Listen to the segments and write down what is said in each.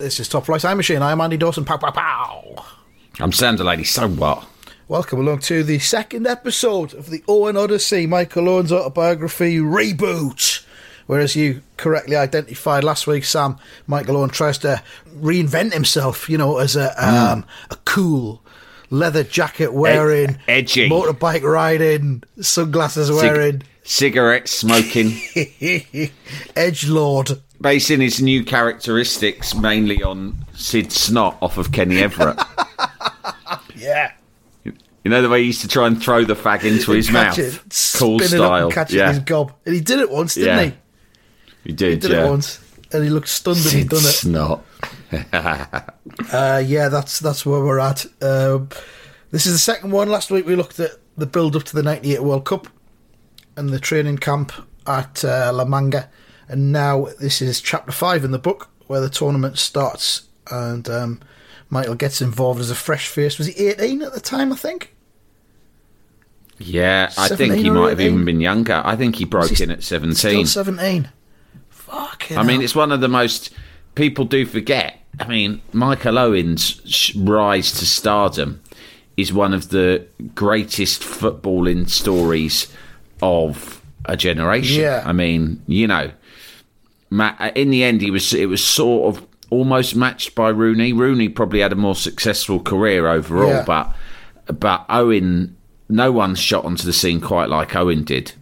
This is Top Flight Time Machine. I'm Andy Dawson. Pow, pow, pow. I'm Sam Delaney. So what? Welcome along to the second episode of the Owen Odyssey, Michael Owen's autobiography reboot. Whereas you correctly identified last week, Sam, Michael Owen tries to reinvent himself, you know, as a um, a cool leather jacket wearing, edgy. motorbike riding, sunglasses Cig- wearing, cigarette smoking, edge lord. Basing his new characteristics mainly on Sid Snot off of Kenny Everett. Yeah. you know the way he used to try and throw the fag into his mouth, it, cool spin it up style. and catch it in his gob. And he did it once, didn't Yeah. he? he did. He did yeah. it once. And he looked stunned that he'd Sid done it. Snot. Uh, yeah, that's that's where we're at. Um, this is the second one. Last week we looked at the build up to the '98 World Cup and the training camp at uh, La Manga, and now this is chapter five in the book where the tournament starts, and um, Michael gets involved as a fresh face. Was he 18 at the time? I think. Yeah, I think he might have even been younger. I think he broke he in at Still 17. 17. Fucking. I mean, it's one of the most people do forget. I mean, Michael Owen's rise to stardom is one of the greatest footballing stories of a generation. Yeah. I mean, you know, in the end, he was it was sort of almost matched by Rooney. Rooney probably had a more successful career overall, Yeah. but but Owen, no one shot onto the scene quite like Owen did.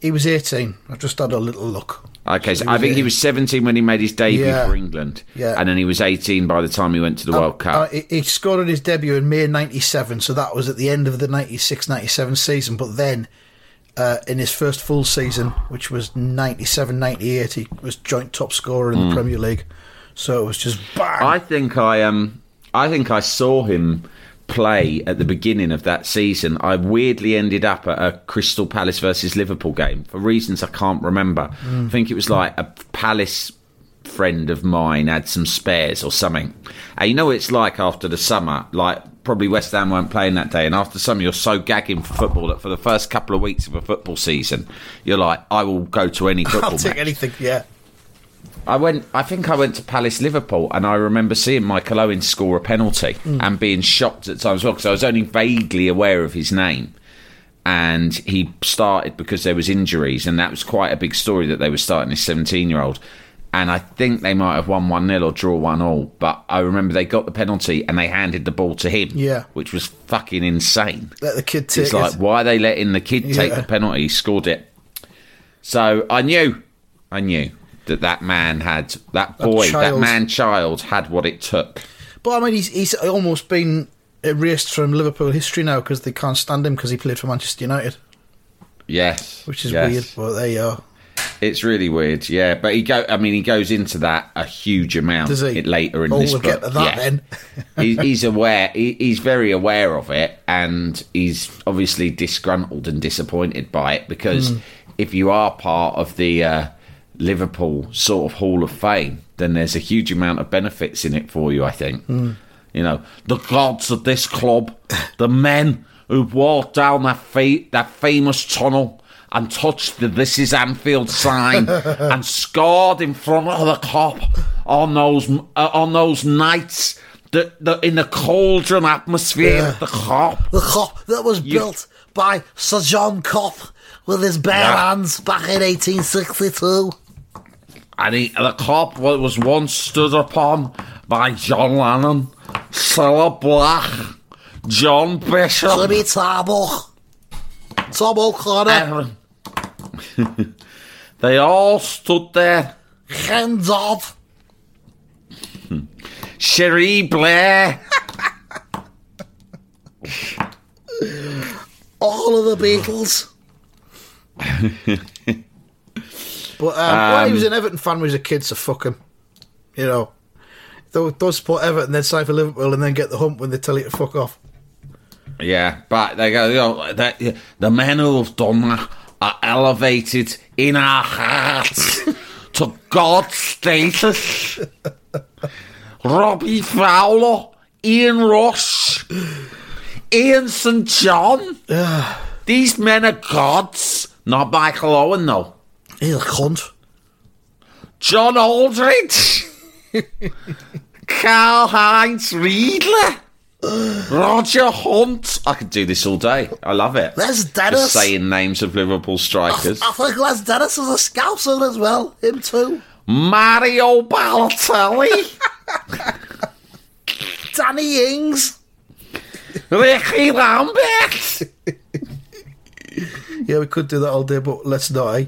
he was 18. I've just had a little look. Okay, so I think he was 17 when he made his debut Yeah. for England. Yeah. And then he was 18 by the time he went to the World Cup. Uh, he, scored on his debut in May 97, so that was at the end of the 96 97 season. But then, uh, in his first full season, which was 97 98, he was joint top scorer in the Premier League. So it was just bang. I think I um I think I saw him play at the beginning of that season. I weirdly ended up at a Crystal Palace versus Liverpool game for reasons I can't remember. I think it was like a Palace friend of mine had some spares or something. And you know what it's like after the summer, like probably West Ham weren't playing that day, and after summer you're so gagging for football that for the first couple of weeks of a football season, you're like, I will go to any football I'll take match. anything, yeah. I went. I think I went to Palace Liverpool, and I remember seeing Michael Owen score a penalty mm. and being shocked at times as well because I was only vaguely aware of his name. And he started because there was injuries, and that was quite a big story that they were starting this seventeen-year-old. And I think they might have won one 0 or draw one all, but I remember they got the penalty and they handed the ball to him, Yeah. which was fucking insane. Let the kid take It's like, why are they letting the kid take the penalty? He scored it. So I knew, I knew that that man had, that boy, that, man child had what it took. But I mean, he's, he's almost been erased from Liverpool history now because they can't stand him because he played for Manchester United, Yes. which is yes. weird. But there you are. It's really weird, yeah. But he go. I mean, he goes into that a huge amount Does he? later in Oh, this we'll book. get to that yeah. then. he, he's aware. He, he's very aware of it, and he's obviously disgruntled and disappointed by it because Hmm. if you are part of the uh, Liverpool sort of Hall of Fame, then there's a huge amount of benefits in it for you. I think. Hmm. You know, the gods of this club, the men who walked down that fa- that famous tunnel and touched the "This is Anfield" sign and scored in front of the Kop on those uh, on those nights. The, the, in the cauldron atmosphere Yeah. of the Kop. The Kop that was You- built by Sir John Cop with his bare Yeah. hands back in 1862. And he, the Kop was once stood upon by John Lennon, Cilla Black, John Bishop, Jimmy Tarbuck, Tom O'Connor. they all stood there Hands off. Cherie Blair. All of the Beatles. but um, when he was an Everton fan when he was a kid, so fuck him. You know, those support Everton, then sign for Liverpool, and then get the hump when they tell you to fuck off. Yeah, but they go, you know, that, the men who have done that are elevated in our hearts to God's status. Robbie Fowler, Ian Rush, Ian St. John. These men are gods. Not Michael Owen, though. He's a cunt. John Aldridge. Karl Heinz Riedle. Roger Hunt. I could do this all day. I love it. Les Just Dennis. saying names of Liverpool strikers. I think Les Dennis is a scouser as well. Him too. Mario Balotelli. Danny Ings. Ricky Lambert. Yeah, we could do that all day, but let's not. Eh?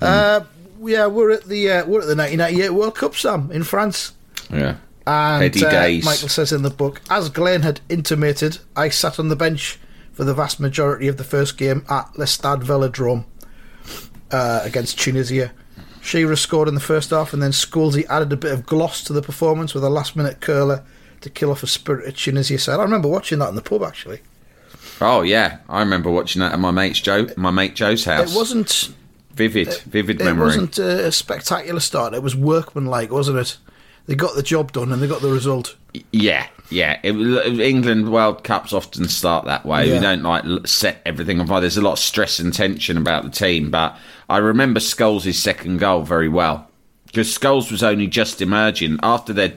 Uh, yeah, we're at the uh, we're at the 1998 World Cup, Sam, in France. Yeah. And uh. Michael says in the book, as Glenn had intimated, I sat on the bench for the vast majority of the first game at Le Stade Velodrome uh, against Tunisia. Shearer scored in the first half, and then Scholesy added a bit of gloss to the performance with a last-minute curler to kill off a spirited Tunisia side. I remember watching that in the pub actually. Oh yeah, I remember watching that at my mate's Joe, my mate Joe's house. It wasn't. vivid, vivid It memory. wasn't a spectacular start. It was workmanlike, wasn't it? They got the job done and they got the result. Yeah, yeah. It, England World Cups often start that way. Yeah. We don't like set everything on fire. There's a lot of stress and tension about the team. But I remember Scholes' second goal very well because Scholes was only just emerging after they,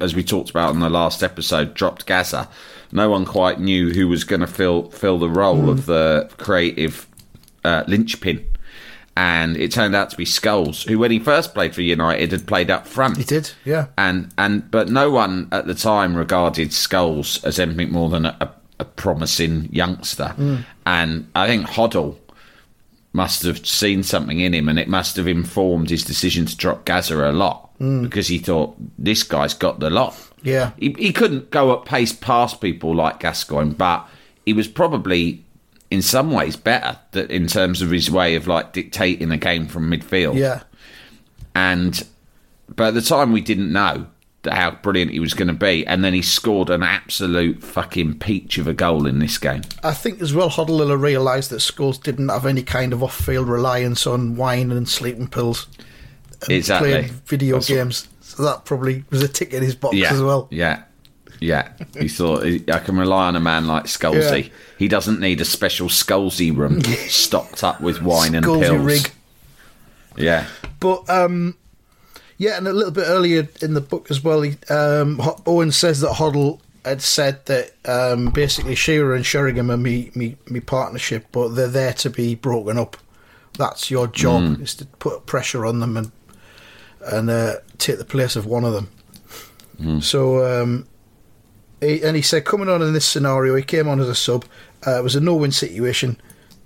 as we talked about in the last episode, dropped Gaza. No one quite knew who was going to fill fill the role Mm. of the creative uh, linchpin. And it turned out to be Scholes, who, when he first played for United, had played up front He did, yeah. and and but no one at the time regarded Scholes as anything more than a, a promising youngster, hmm. and I think Hoddle must have seen something in him, and it must have informed his decision to drop Gaza a lot hmm. because he thought this guy's got the lot. Yeah. he, he couldn't go at pace past people like Gascoigne, but he was probably. In some ways, better that in terms of his way of like dictating the game from midfield Yeah. and but at the time we didn't know that how brilliant he was going to be, and then he scored an absolute fucking peach of a goal in this game. I think as well, Hoddle realised that Scholes didn't have any kind of off-field reliance on wine and sleeping pills, and Exactly. playing video That's what- games. So that probably was a tick in his box yeah, as well. Yeah, yeah. He thought I can rely on a man like Scholesy. Yeah. He doesn't need a special Scholesy room stocked up with wine and pills. rig. Yeah, But um, yeah, and a little bit earlier in the book as well, he, um, Owen says that Hoddle had said that um, basically Shearer and Sheringham are me, me me partnership, but they're there to be broken up. That's your job Mm. is to put pressure on them and and uh, take the place of one of them. Mm. So um, he, and he said coming on in this scenario, he came on as a sub. Uh, it was a no-win situation.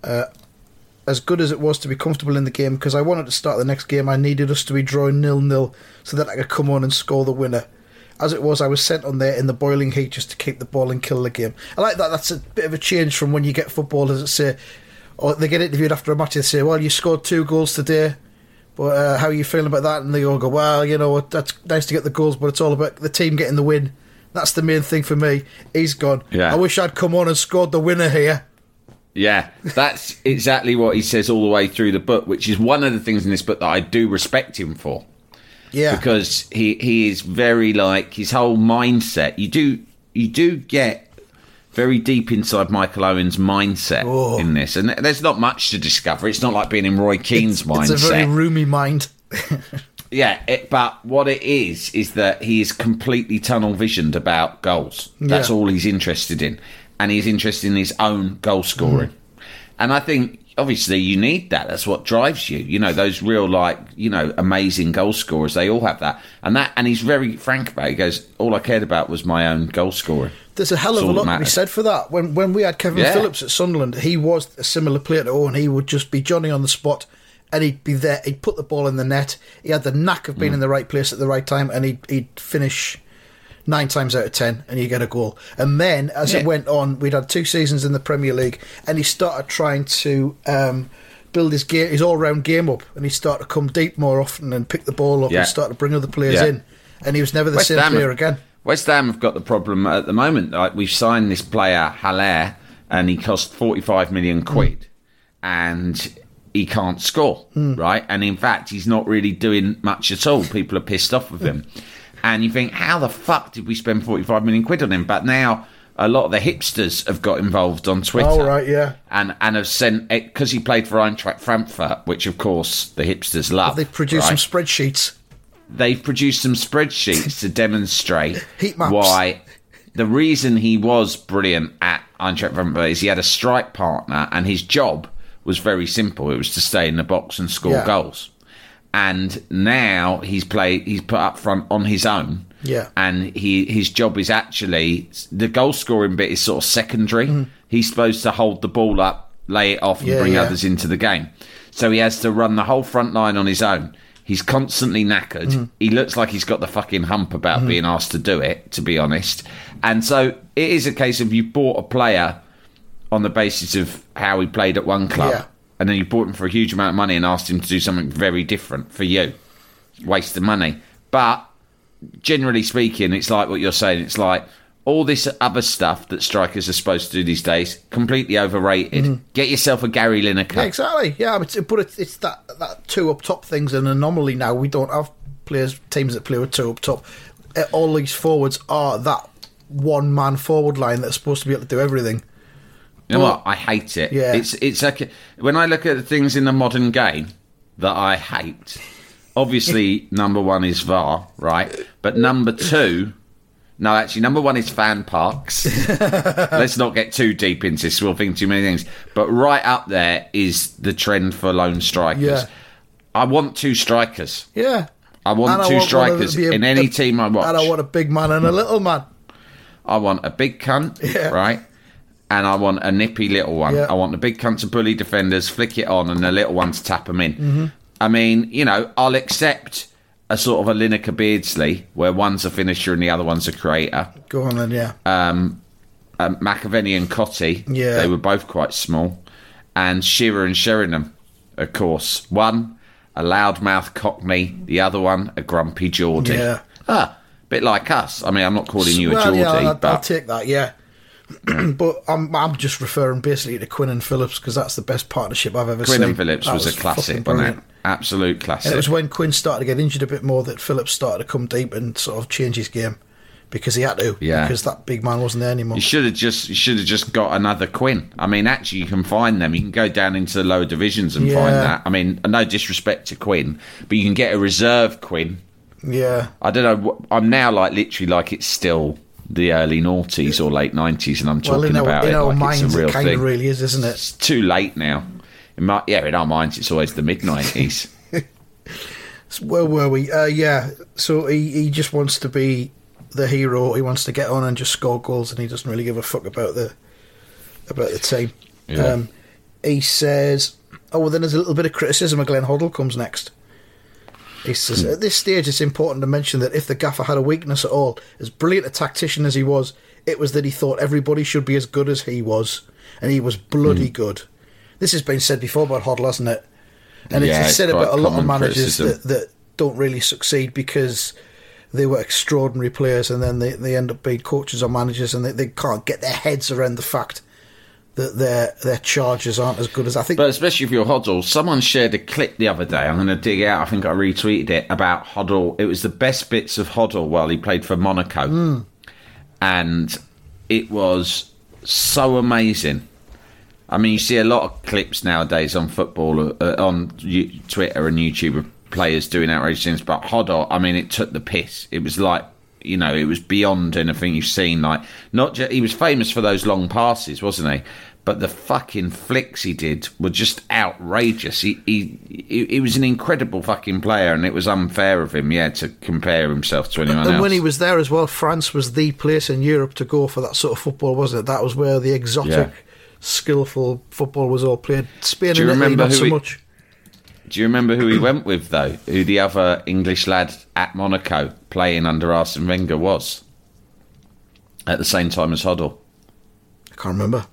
Uh, as good as it was to be comfortable in the game, because I wanted to start the next game, I needed us to be drawing nil-nil so that I could come on and score the winner. As it was, I was sent on there in the boiling heat just to keep the ball and kill the game. I like that. That's a bit of a change from when you get footballers that say, or they get interviewed after a match and say, "Well, you scored two goals today, but uh, how are you feeling about that?" And they all go, "Well, you know, that's nice to get the goals, but it's all about the team getting the win." That's the main thing for me. He's gone. Yeah. I wish I'd come on and scored the winner here. Yeah, that's exactly what he says all the way through the book, which is one of the things in this book that I do respect him for. Yeah. because he he is very like his whole mindset. You do you do get very deep inside Michael Owen's mindset Oh. in this, and there's not much to discover. It's not like being in Roy Keane's mindset. It's a very roomy mind. yeah, it, but what it is is that he is completely tunnel visioned about goals. That's Yeah. all he's interested in, and he's interested in his own goal scoring. Mm-hmm. And I think obviously you need that. That's what drives you. You know, those real like you know amazing goal scorers. They all have that, and that. And he's very frank about. it. He goes, "All I cared about was my own goal scoring." There's a hell of a lot to be said for that. When when we had Kevin Yeah. Phillips at Sunderland, he was a similar player to Owen. He would just be Johnny on the spot, and he'd be there. He'd put the ball in the net. He had the knack of Mm. being in the right place at the right time, and he'd, he'd finish nine times out of ten, and you get a goal. And then, as it went on, we'd had two seasons in the Premier League, and he started trying to um, build his game, his all-round game up, and he started to come deep more often and pick the ball up Yeah. and start to bring other players Yeah. in. And he was never the West same Ham player have- again. West Ham have got the problem at the moment. Like we've signed this player Haller, and he cost forty-five million quid, and he can't score, right? And in fact, he's not really doing much at all. People are pissed off with him, and you think, how the fuck did we spend forty-five million quid on him? But now. A lot of the hipsters have got involved on Twitter. Oh, right, yeah. And and have sent it because he played for Eintracht Frankfurt, which of course the hipsters love. They produced right? some spreadsheets. they've produced some spreadsheets to demonstrate why the reason he was brilliant at Eintracht Frankfurt is he had a strike partner and his job was very simple. It was to stay in the box and score Yeah. goals. And now he's played. He's put up front on his own. Yeah. And he his job is actually the goal scoring bit is sort of secondary. He's supposed to hold the ball up, lay it off, and. Yeah, bring yeah. others into the game. So he has to run the whole front line on his own. He's constantly knackered. Mm-hmm. He looks like he's got the fucking hump about being asked to do it, to be honest. And so it is a case of you bought a player on the basis of how he played at one club, Yeah. and then you bought him for a huge amount of money and asked him to do something very different for you. Waste of money. But generally speaking, it's like what you're saying. It's like all this other stuff that strikers are supposed to do these days, completely overrated. Mm-hmm. Get yourself a Gary Lineker. Yeah, exactly. Yeah, but, it's- but it's, it's that that two up top thing's an anomaly now. We don't have players teams that play with two up top. All these forwards are that one man forward line that's supposed to be able to do everything. You know what? I hate it. Yeah. It's it's like when I look at the things in the modern game that I hate. Obviously, number one is VAR, right? But number two, no, actually, number one is fan parks. Let's not get too deep into this. We'll think too many things. But right up there is the trend for lone strikers. Yeah. I want two strikers. Yeah. I want And two one of strikers be in any team I watch. And I want a big man and a hmm. little man. I want a big cunt, Yeah. right? And I want a nippy little one. Yeah. I want the big cunt to bully defenders, flick it on, and the little one to tap them in. Mm-hmm. I mean, you know, I'll accept a sort of a Lineker Beardsley where one's a finisher and the other one's a creator. Go on then, yeah. Um, McAvenny and Cottee, Yeah. they were both quite small. And Shearer and Sheringham, of course. One, a loudmouth cockney, the other one, a grumpy Geordie. Yeah. Ah, bit like us. I mean, I'm not calling you a Geordie, yeah, I'll, but I'll take that, yeah. but I'm I'm just referring basically to Quinn and Phillips because that's the best partnership I've ever Quinn seen. Quinn and Phillips That was, a classic, wasn't it? Absolute And classic. it was when Quinn started to get injured a bit more that Phillips started to come deep and sort of change his game because he had to. Yeah. Because that big man wasn't there anymore. you should have just you should have just got another Quinn. I mean, actually, you can find them. You can go down into the lower divisions and find that. I mean, no disrespect to Quinn, but you can get a reserve Quinn. Yeah. I don't know. I'm now like literally like it's still the early noughties or late nineties, and I'm Well, talking in our, about in it our like minds, it's a real it kind thing. of really is, isn't it? It's too late now. In my, yeah, in our minds, it's always the mid nineties. Where were we? Uh, yeah. So he, he just wants to be the hero. He wants to get on and just score goals, and he doesn't really give a fuck about the about the team. Yeah. Um, he says, "Oh, well, then there's a little bit of criticism of Glenn Hoddle comes next." He says, "At this stage, it's important to mention that if the gaffer had a weakness at all, as brilliant a tactician as he was, it was that he thought everybody should be as good as he was, and he was bloody Hmm. good." This has been said before about Hoddle, hasn't it? And Yeah, it's it's said about a lot of managers criticism. that, that don't really succeed because they were extraordinary players and then they, they end up being coaches or managers and they, they can't get their heads around the fact that their their charges aren't as good as I think. But especially if you're Hoddle, someone shared a clip the other day. I'm going to dig out. I think I retweeted it about Hoddle. It was the best bits of Hoddle while he played for Monaco, Hmm. and it was so amazing. I mean, you see a lot of clips nowadays on football, uh, on Twitter and YouTube of players doing outrageous things. But Hoddle, I mean, it took the piss. It was like, you know, it was beyond anything you've seen. Like, not just, he was famous for those long passes, wasn't he? But the fucking flicks he did were just outrageous. He, he, he, he was an incredible fucking player, and it was unfair of him, yeah, to compare himself to anyone and else. when he was there as well, France was the place in Europe to go for that sort of football, wasn't it? That was where the exotic, Yeah. skillful football was all played. Spain Do you and Italy, remember not who so he- much. Do you remember who he went with though? Who the other English lad at Monaco playing under Arsene Wenger was at the same time as Hoddle? I can't remember.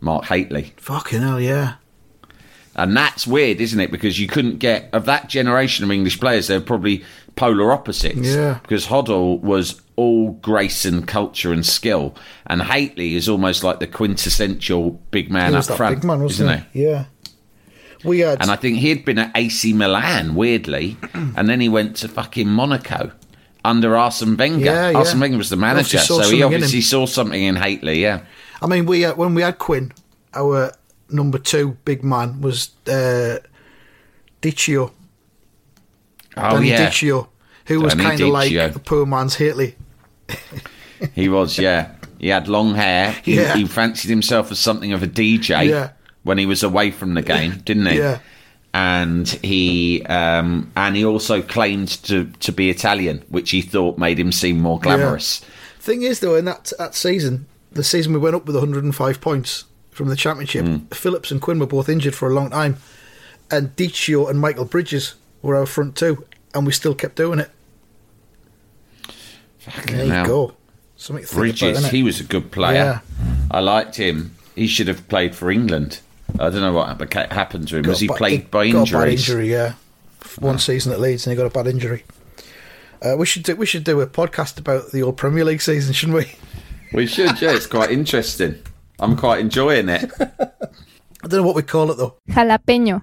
Mark Hateley. Fucking hell, yeah. And that's weird, isn't it? Because you couldn't get of that generation of English players. They're probably polar opposites. Yeah. Because Hoddle was all grace and culture and skill, and Hateley is almost like the quintessential big man up front, big man, wasn't isn't he? Yeah. We had. And I think he'd been at AC Milan, weirdly, and then he went to fucking Monaco under Arsene Wenger. Yeah, yeah. Arsene Wenger was the manager, so he obviously saw something in Hateley. Yeah. I mean, we uh, when we had Quinn, our number two big man was uh, Dichio. Oh Danny yeah, Dichio, who was kind of like the poor man's Hateley. he was. Yeah, he had long hair. He, Yeah. he fancied himself as something of a DJ Yeah. When he was away from the game, didn't he? Yeah. And he um, and he also claimed to, to be Italian, which he thought made him seem more glamorous. Thing is, though, in that that season, the season we went up with 105 points from the championship, Hmm. Phillips and Quinn were both injured for a long time, and Dichio and Michael Bridges were our front two, and we still kept doing it. There you go. Something Bridges, about, he was a good player. Yeah. I liked him. He should have played for England. I don't know what happened to him. Got Was he a ba- played by got a bad injuries? injury, yeah. One season at Leeds, and he got a bad injury. Uh, we should do we should do a podcast about the old Premier League season, shouldn't we? We should, yeah. It's quite interesting. I'm quite enjoying it. I don't know what we call it though. Jalapeño.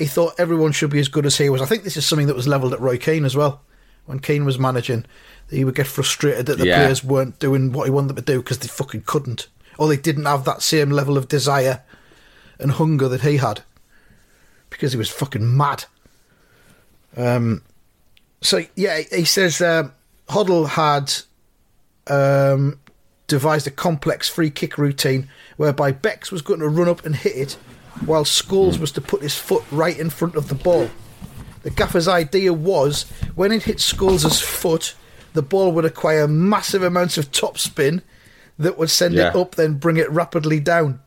he thought everyone should be as good as he was. I think this is something that was levelled at Roy Keane as well. When Keane was managing, he would get frustrated that the Yeah. players weren't doing what he wanted them to do because they fucking couldn't, or they didn't have that same level of desire and hunger that he had because he was fucking mad. Um, so yeah, he says um, Hoddle had um, devised a complex free kick routine whereby Becks was going to run up and hit it, while Scholes was to put his foot right in front of the ball. The gaffer's idea was when it hit Scholes' foot, the ball would acquire massive amounts of top spin that would send it up, then bring it rapidly down.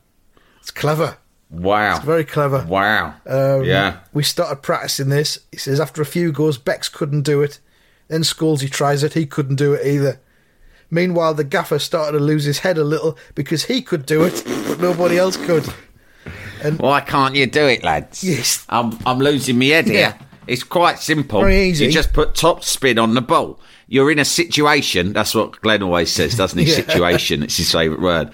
It's clever. Wow. It's very clever. Wow. Um, yeah. We started practicing this. He says after a few goes, Becks couldn't do it. Then Scholes, he tries it. He couldn't do it either. Meanwhile, the gaffer started to lose his head a little because he could do it, but nobody else could. Why can't you do it, lads? Yes. I'm, I'm losing my head here. Yeah. It's quite simple. Very easy. You just put top spin on the ball. You're in a situation. That's what Glenn always says, doesn't he? Yeah. Situation. It's his favourite word.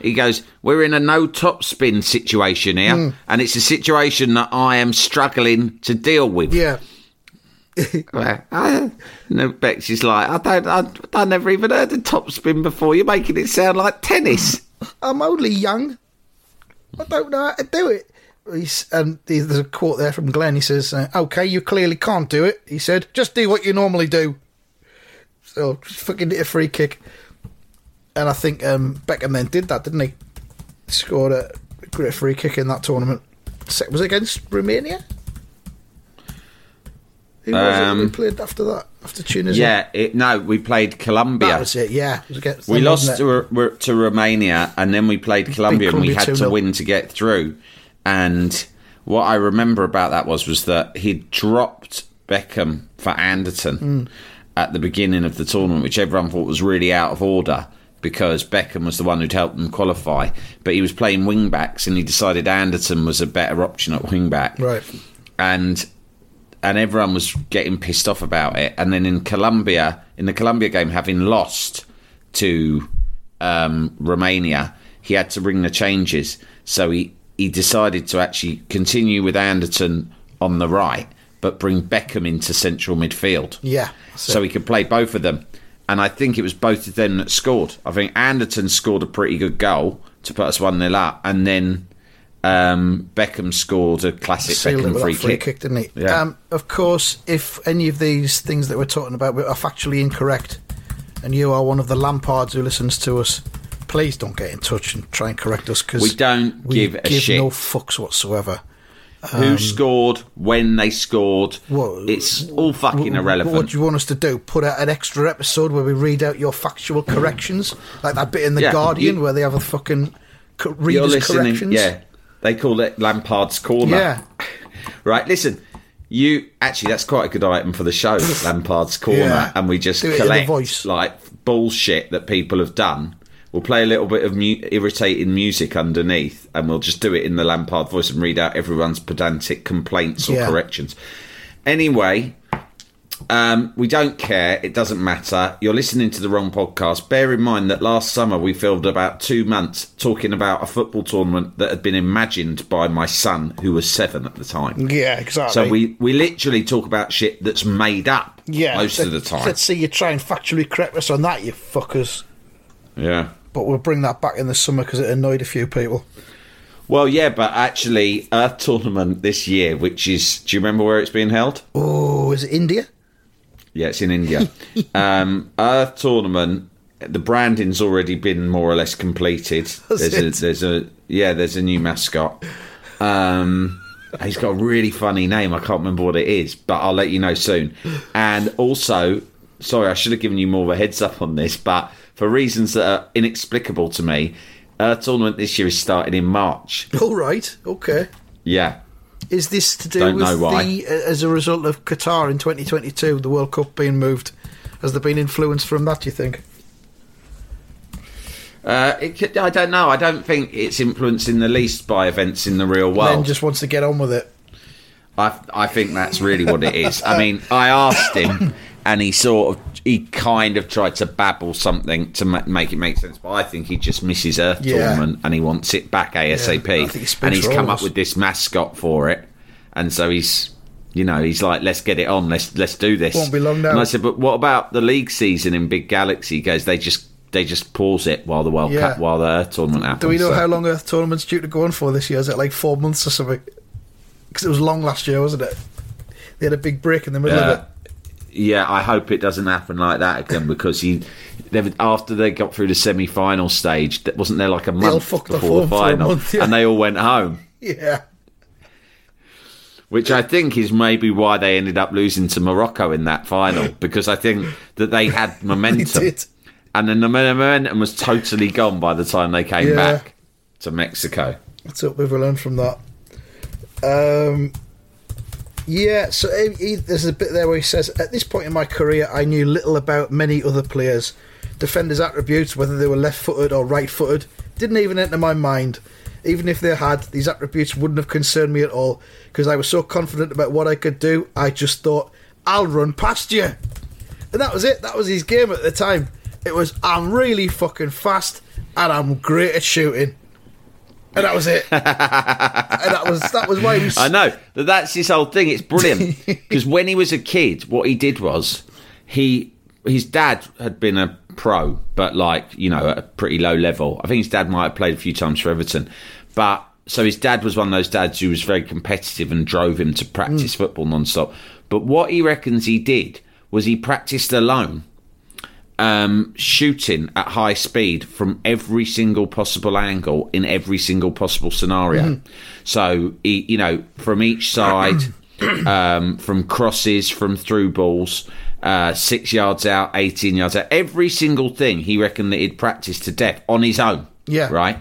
He goes, "We're in a no top spin situation here, Hmm. and it's a situation that I am struggling to deal with." Yeah. Well, I, no, Becks is like, I don't, I, I never even heard of top spin before. You're making it sound like tennis. I'm only young. I don't know how to do it. He's, and there's a quote there from Glenn. He says, uh, "Okay, you clearly can't do it." He said, "Just do what you normally do." So just fucking hit a free kick, and I think um, Beckham then did that, didn't he? Scored a great free kick in that tournament. Was it against Romania? Who was it Um, who played after that? After Tunisia? Yeah, it, no, we played Colombia. That was it, yeah. It was We them, lost to, Ru- to Romania, and then we played Colombia, and we had to 2-0. win to get through. And what I remember about that was was that he dropped Beckham for Anderton Hmm. at the beginning of the tournament, which everyone thought was really out of order because Beckham was the one who'd helped them qualify. But he was playing wing backs, and he decided Anderton was a better option at wing back Right. and and everyone was getting pissed off about it. And then in Colombia, in the Colombia game, having lost to um, Romania, he had to bring the changes. So he he decided to actually continue with Anderton on the right, but bring Beckham into central midfield Yeah. so it. he could play both of them. And I think it was both of them that scored. I think Anderton scored a pretty good goal to put us 1 0 up, and then um, Beckham scored a classic Sealed Beckham free free kick. kick, didn't he? Yeah. Um, of course, if any of these things that we're talking about are factually incorrect, and you are one of the Lampards who listens to us, please don't get in touch and try and correct us because We don't we give a shit. no fucks whatsoever. Who scored, when they scored. um, What- it's all fucking Wh- irrelevant. What do you want us to do? Put out an extra episode where we read out your factual corrections, like that bit in the Yeah, Guardian you- where they have a fucking readers listening. corrections. Yeah. They call it Lampard's Corner. Yeah. Right, listen. You actually, that's quite a good item for the show, Lampard's Corner, Yeah. and we just Do it in the collect like bullshit that people have done. We'll play a little bit of mu- irritating music underneath, and we'll just do it in the Lampard voice and read out everyone's pedantic complaints or Yeah. corrections. Anyway, um, we don't care. It doesn't matter. You're listening to the wrong podcast. Bear in mind that last summer we filmed about two months talking about a football tournament that had been imagined by my son, who was seven at the time. Yeah, exactly. So we, we literally talk about shit that's made up yeah, most of the time. Let's see you try and factually correct us on that, you fuckers. Yeah. But we'll bring that back in the summer because it annoyed a few people. Well, yeah, but actually, Earth tournament this year, which is, do you remember where it's being held? Oh, is it India? Yeah, it's in India. um, Earth tournament. The branding's already been more or less completed. There's it? a there's a yeah there's a new mascot. Um, he's got a really funny name. I can't remember what it is, but I'll let you know soon. And also, sorry, I should have given you more of a heads up on this, but for reasons that are inexplicable to me, Earth tournament this year is starting in March. All right, okay. Yeah, Is this to do Don't with the as a result of Qatar in 2022, the World Cup being moved? Has there been influence from that? Do you think? uh, it could, I don't know. I don't think it's influenced in the least by events in the real world. just wants to get on with it. I, I think that's really what it is. I mean, I asked him, and he sort of, he kind of tried to babble something to ma- make it make sense. But I think he just misses Earth Yeah. tournament, and he wants it back ASAP. I think he and he's all come up with this mascot for it, and so he's, you know, he's like, let's get it on, let's let's do this. Won't be long now. And I said, but what about the league season in Big Galaxy? He goes, they just they just pause it while the World Yeah. Cup, while the Earth tournament happens. Do we know So- how long Earth tournament's due to go on for this year? Is it like four months or something? Because it was long last year, wasn't it? They had a big break in the middle Yeah. of it. Yeah, I hope it doesn't happen like that again because he, they, after they got through the semi-final stage, that wasn't there like a month before the final, month, yeah. and they all went home, Yeah. which I think is maybe why they ended up losing to Morocco in that final because I think that they had momentum, did. and then the momentum was totally gone by the time they came Yeah. back to Mexico. Let's hope we've learned from that. Um, yeah, so he, he- there's a bit there where he says, At this point in my career, I knew little about many other players. Defenders' attributes, whether they were left footed or right footed, didn't even enter my mind. Even if they had, these attributes wouldn't have concerned me at all because I was so confident about what I could do, I just thought, I'll run past you. And that was it. That was his game at the time. It was, I'm really fucking fast and I'm great at shooting. And that was it. and that was that was was I know that that's his whole thing. It's brilliant because when he was a kid, what he did was he his dad had been a pro, but like you know at a pretty low level. I think his dad might have played a few times for Everton, but so his dad was one of those dads who was very competitive and drove him to practice mm. football non-stop. But what he reckons he did was he practiced alone um, shooting at high speed from every single possible angle in every single possible scenario. So, he, you know, from each side, um, from crosses, from through balls. uh, six yards out, 18 yards out. Every single thing he reckoned that he'd practiced to death on his own. Yeah. Right?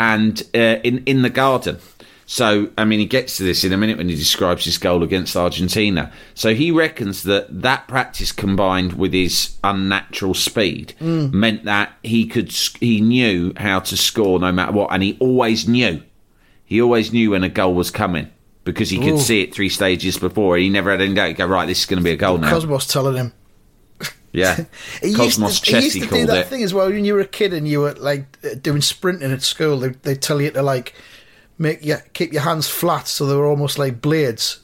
And uh, in, in the garden. So, I mean, he gets to this in a minute when he describes his goal against Argentina. So he reckons that that practice combined with his unnatural speed mm. meant that he could he knew how to score no matter what, and he always knew. He always knew when a goal was coming because he could Ooh. see it three stages before. He never had any doubt. He'd Go right, this is going to be a goal now. Cosmos telling him. yeah, He Cosmos used to, he used Chessy to do that it. thing as well when you were a kid and you were like doing sprinting at school. They they tell you to like make you keep your hands flat so they were almost like blades.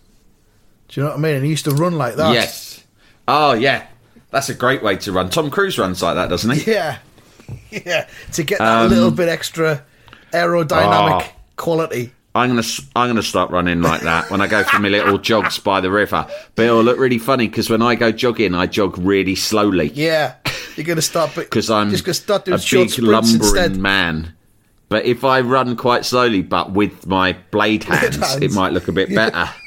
Do you know what I mean? And he used to run like that. Yes. Oh yeah, that's a great way to run. Tom Cruise runs like that, doesn't he? Yeah, yeah. To get that little bit extra aerodynamic Um, Oh. quality. I'm gonna I'm gonna start running like that when I go for my little jogs by the river. But it'll look really funny because when I go jogging, I jog really slowly Yeah, you're gonna start because I'm just gonna start doing a short big lumbering instead. man. But if I run quite slowly, but with my blade hands, hands. it might look a bit better.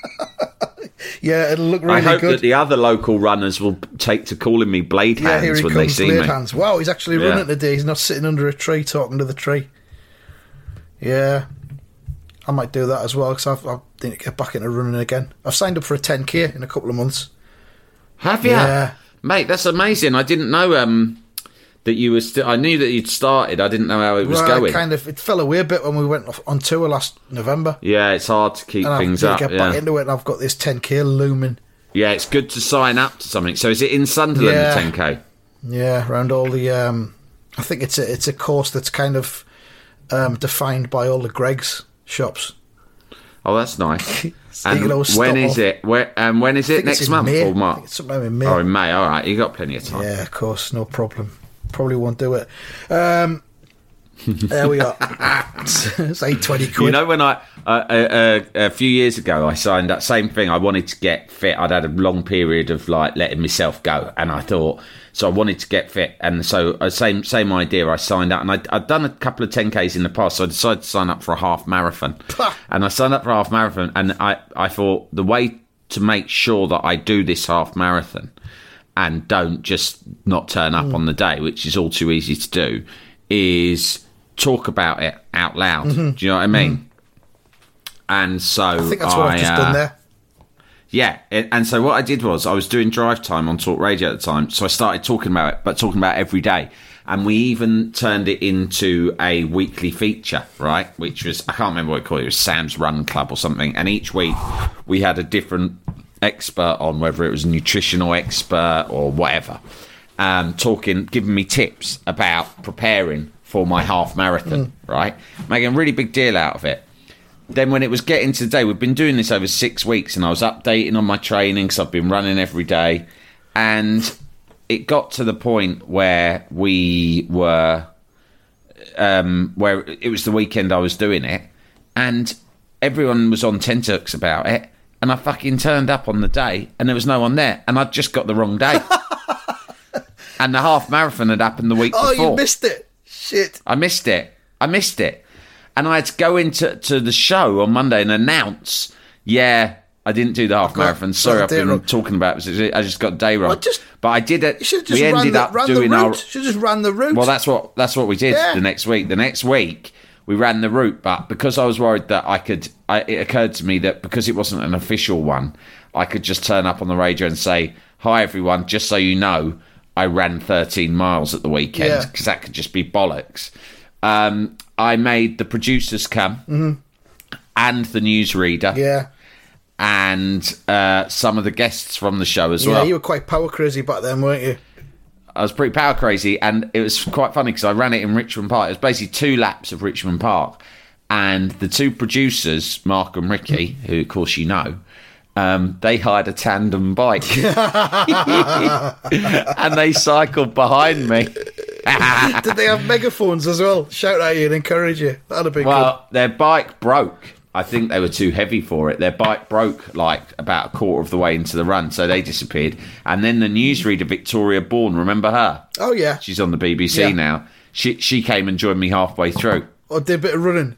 Yeah, it'll look really good. I hope good. that the other local runners will take to calling me blade yeah, here hands he when comes, they see blade me. hands. Wow, he's actually Yeah. running today. He's not sitting under a tree talking to the tree. Yeah, I might do that as well because I need to get back into running again. I've signed up for a 10k in a couple of months. Have you, Yeah. mate? That's amazing. I didn't know um, that you were still. I knew that you'd started. I didn't know how it was going. kind of it fell away a bit when we went on tour last November, Yeah, it's hard to keep and things up. get yeah. back into it. And I've got this 10k looming. Yeah, it's good to sign up to something. So is it in Sunderland, Yeah. the 10K? Yeah, around all the. Um, I think it's a it's a course that's kind of um, defined by all the Greggs shops. Oh, that's nice. And you can always stop when is off. it? Where, and when is it? Next month May. or March? sometime in May. Oh, in May. All right, you got plenty of time. Yeah, of course, no problem. Probably won't do it. Um, there we are. it's eight twenty quid. You know, when I uh, uh, uh, a few years ago, I signed that same thing. I wanted to get fit. I'd had a long period of like letting myself go, and I thought so. I wanted to get fit, and so uh, same same idea. I signed up, and I'd, I'd done a couple of 10ks in the past, so I decided to sign up for a half marathon. and I signed up for a half marathon, and I I thought the way to make sure that I do this half marathon and don't just not turn up mm. on the day, which is all too easy to do, is talk about it out loud. Mm-hmm. Do you know what I mm. mean? And so I think that's what I've just uh, done there. Yeah, and so what I did was I was doing drive time on Talk Radio at the time, so I started talking about it, but talking about it every day, and we even turned it into a weekly feature, right? Which was I can't remember what we called. it, It was Sam's Run Club or something, and each week we had a different expert on, whether it was a nutritional expert or whatever, um, talking, giving me tips about preparing for my half marathon, right? Making a really big deal out of it. Then when it was getting to the day, we've been doing this over six weeks, and I was updating on my training because I've been running every day, and it got to the point where we were, um, where it was the weekend I was doing it, and everyone was on tenterhooks about it, and I fucking turned up on the day, and there was no one there, and I'd just got the wrong day, and the half marathon had happened the week oh, before. Oh, before. you missed it. Shit. I missed it. I missed it. And I had to go into to the show on Monday and announce, yeah, I didn't do the half marathon. Sorry, I've been wrong. talking about it. I just got day wrong. Well, just- but I did it. You should have just we ended the, up doing our. Should just ran the route. Well, that's what that's what we did Yeah. the next week. The next week we ran the route, but because I was worried that I could, I, it occurred to me that because it wasn't an official one, I could just turn up on the radio and say, "Hi, everyone. Just so you know, I ran 13 miles at the weekend Yeah. because that could just be bollocks." Um, I made the producers come and the newsreader yeah. and uh, some of the guests from the show as Yeah, well. Yeah, you were quite power crazy back then, weren't you? I was pretty power crazy, and it was quite funny because I ran it in Richmond Park. It was basically two laps of Richmond Park, and the two producers, Mark and Ricky, who of course you know, um, they hired a tandem bike, and they cycled behind me. Did they have megaphones as well? Shout at you and encourage you. That'd been Well, their bike broke. I think they were too heavy for it. Their bike broke like about a quarter of the way into the run, so they disappeared. And then the newsreader Victoria Bourne, remember her? Oh yeah. She's on the BBC Yeah. now. She she came and joined me halfway through. I did a bit of running.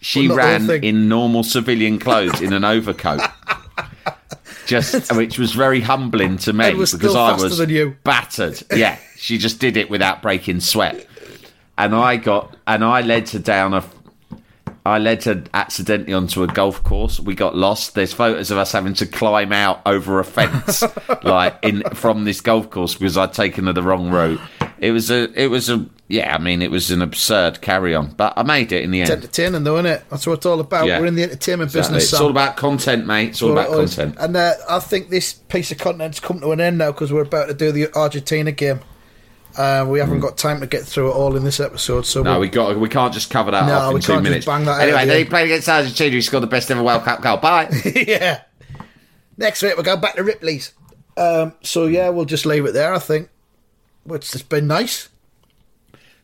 She Well, not the whole ran in normal civilian clothes in an overcoat. just which was very humbling to me because I was battered. Yeah, she just did it without breaking sweat, and I got and I led her down a. I led her accidentally onto a golf course. We got lost. There's photos of us having to climb out over a fence, like in from this golf course because I'd taken her the wrong route. It was a, it was a, yeah. I mean, it was an absurd carry on, but I made it in the It's end. entertaining, though, isn't it? That's what it's all about. Yeah. We're in the entertainment Exactly. business. It's all about content, mate. It's all That's about is. content. And uh, I think this piece of content's come to an end now because we're about to do the Argentina game. Uh, we haven't got time to get through it all in this episode, so. No, we'll- we got. We can't just cover that No, off in we two can't just bang that anyway, at the then he played against Argentina. He scored the best ever World Cup goal. Bye. yeah. Next week we'll go back to Ripley's. Um, so yeah, we'll just leave it there. I think, which has been nice.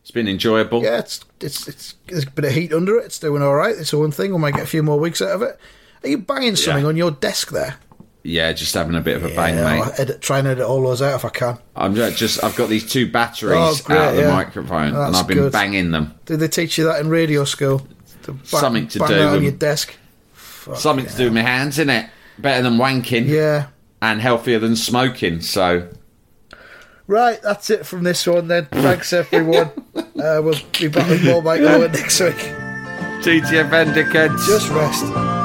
it's been enjoyable. Yeah, it's it's it's there's a bit of heat under it. It's doing all right. It's one thing. We might get a few more weeks out of it. Are you banging something Yeah. on your desk there? Yeah, just having a bit of a bang, Yeah, mate. I'll edit, try and edit all those out if I can. I'm just, I've got these two batteries Oh, great, out of the yeah. microphone, Oh, and I've been good. banging them. Did they teach you that in radio school? To bang, Something to bang do on your desk. Something to do with my hands, in it. Better than wanking, Yeah. and healthier than smoking. So Right, that's it from this one then. Thanks everyone. uh, we'll be back with more Mike Owen next week. TTF Endicants. Just rest.